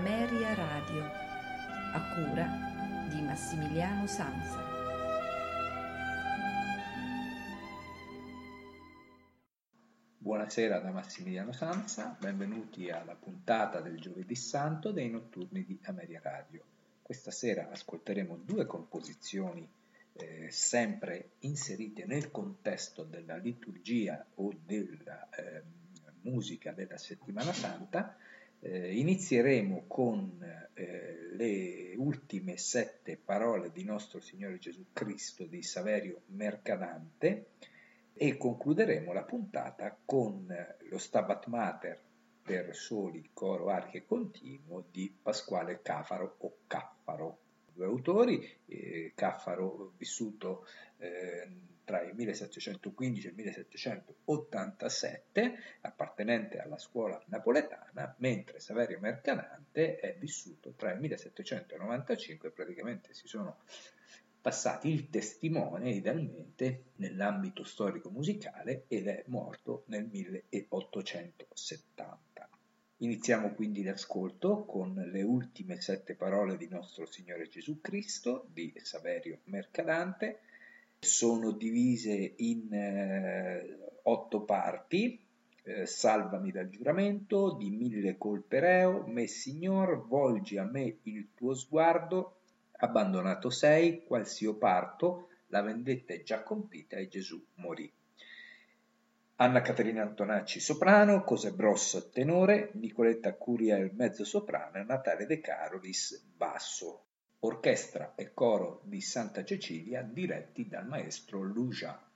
Ameria Radio, a cura di Massimiliano Sanza. Buonasera da Massimiliano Sanza, benvenuti alla puntata del giovedì santo dei notturni di Ameria Radio. Questa sera ascolteremo due composizioni eh, sempre inserite nel contesto della liturgia o della eh, musica della settimana santa. Eh, inizieremo con eh, le ultime sette parole di nostro Signore Gesù Cristo di Saverio Mercadante e concluderemo la puntata con lo Stabat Mater per soli, coro, archi e continuo di Pasquale Cafaro o Caffaro. Due autori, eh, Caffaro vissuto eh, tra il 1715 e il 1787, appartenente alla scuola napoletana, mentre Saverio Mercadante è vissuto tra il 1795 praticamente si sono passati il testimone idealmente nell'ambito storico musicale ed è morto nel 1870. Iniziamo quindi l'ascolto con le ultime sette parole di nostro Signore Gesù Cristo di Saverio Mercadante. Sono divise in eh, otto parti. Eh, salvami dal giuramento, di mille colpe reo, me Signor, volgi a me il tuo sguardo, abbandonato sei, qual s'io parto, la vendetta è già compita e Gesù morì. Anna Caterina Antonacci soprano, Cose Bros tenore, Nicoletta Curiel mezzo soprano Natale De Carolis basso. Orchestra e coro di Santa Cecilia diretti dal maestro Luja.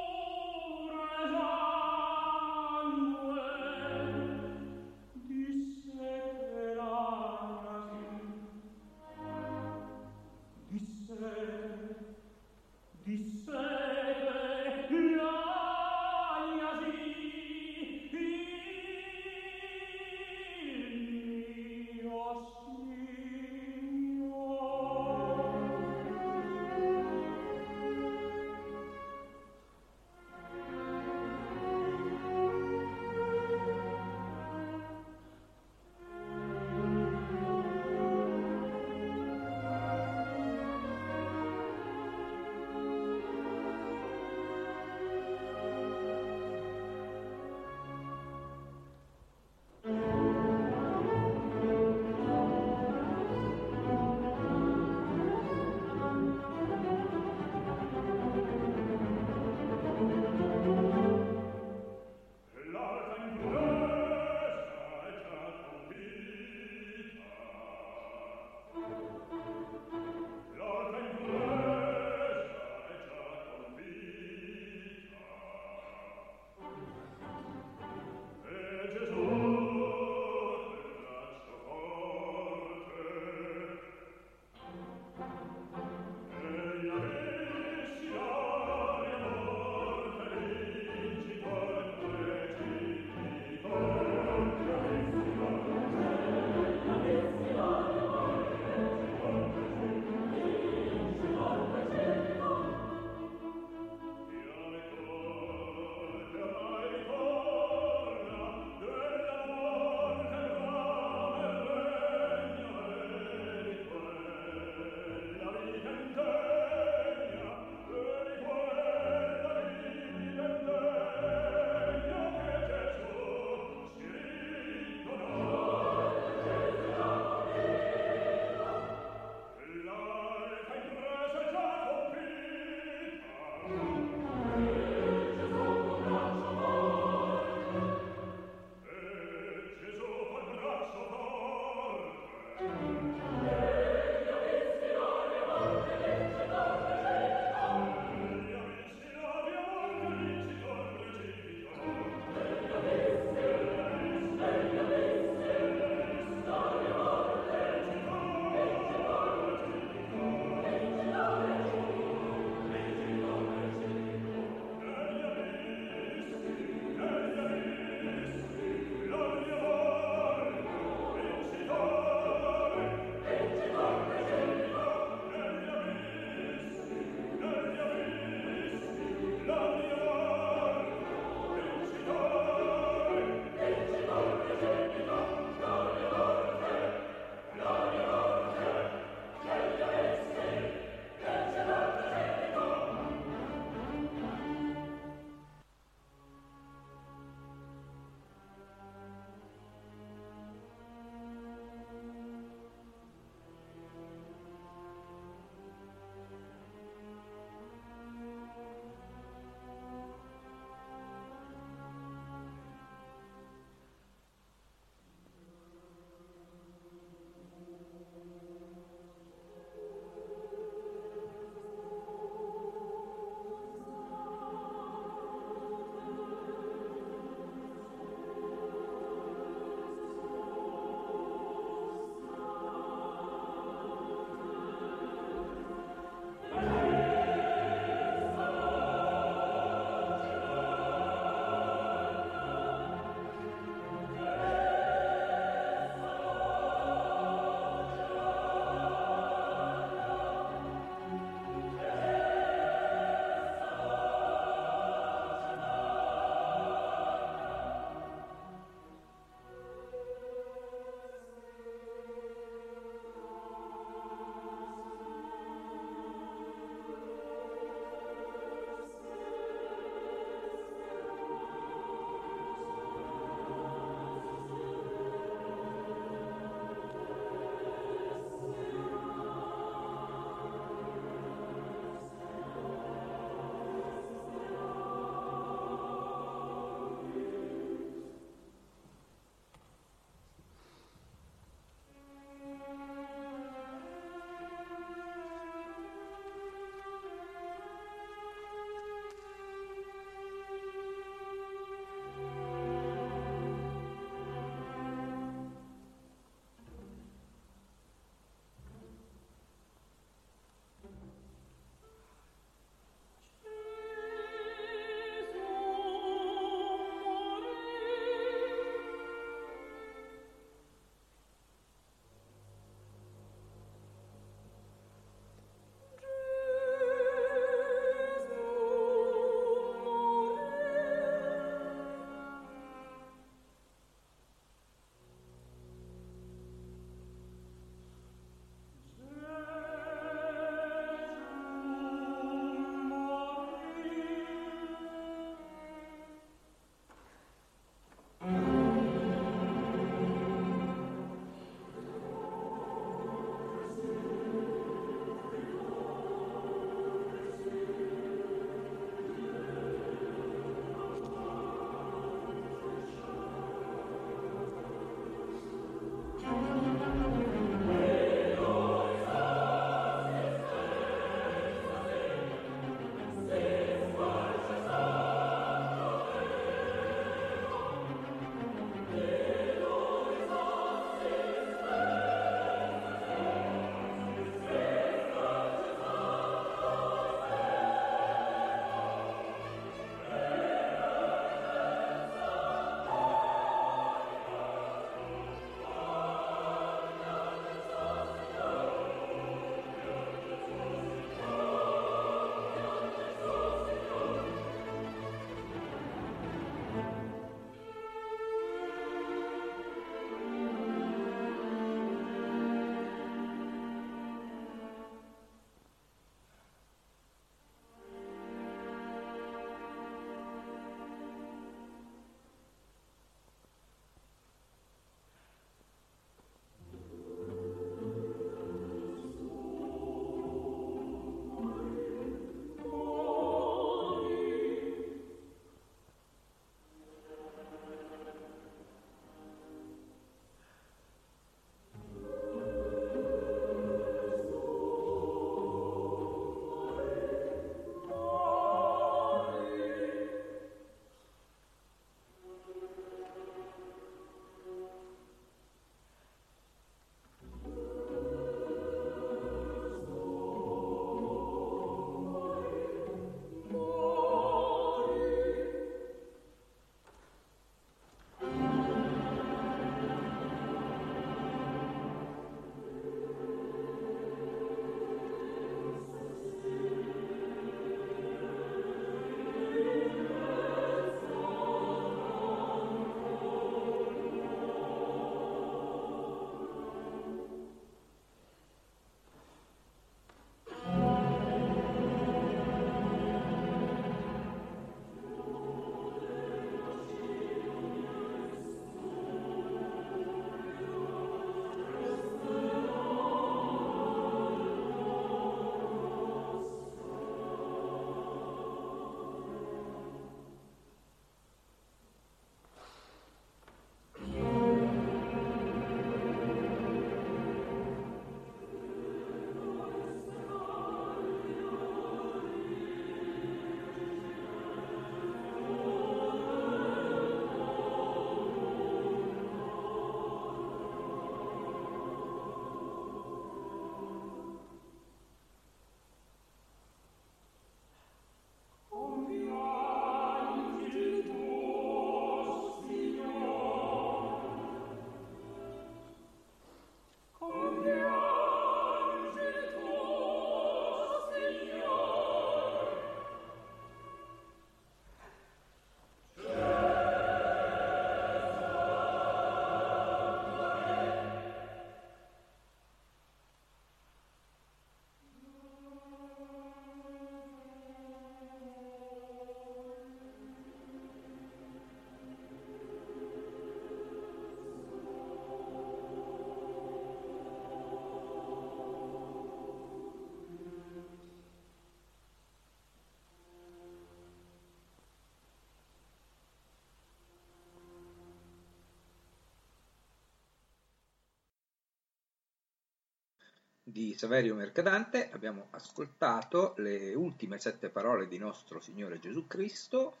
Di Saverio Mercadante abbiamo ascoltato le ultime sette parole di nostro Signore Gesù Cristo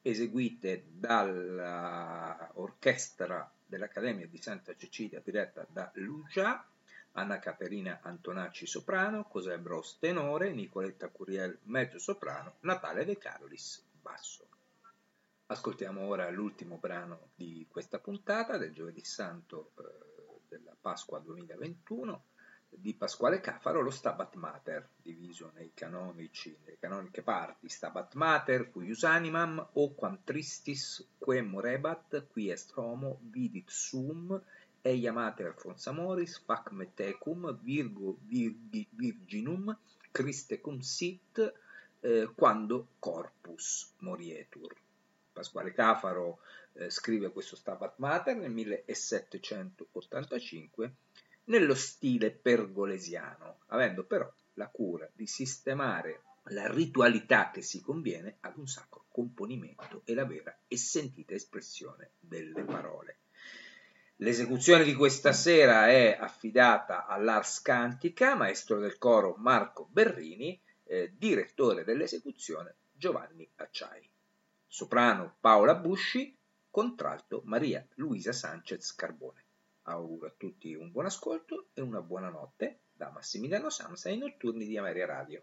eseguite dall'orchestra dell'Accademia di Santa Cecilia diretta da Lucia, Anna Caterina Antonacci soprano, Cosè Bros tenore, Nicoletta Curiel mezzo soprano, Natale De Carolis basso. Ascoltiamo ora l'ultimo brano di questa puntata del giovedì santo eh, della Pasqua 2021 di Pasquale Cafaro lo Stabat Mater, diviso nei canonici, nelle canoniche parti Stabat Mater, cuius animam, o quam tristis que morebat, qui est homo, vidit sum, eia mater fons amoris, fac metecum, virgo virgi, virginum, Christe cum sit, eh, quando corpus morietur. Pasquale Cafaro eh, scrive questo Stabat Mater nel 1785 nello stile pergolesiano, avendo però la cura di sistemare la ritualità che si conviene ad un sacro componimento e la vera e sentita espressione delle parole. L'esecuzione di questa sera è affidata all'Ars Cantica, maestro del coro Marco Berrini, eh, direttore dell'esecuzione Giovanni Acciai. Soprano Paola Busci, contralto Maria Luisa Sanchez Carbone. Auguro a tutti un buon ascolto e una buona notte da Massimiliano Samsa ai notturni di Ameria Radio.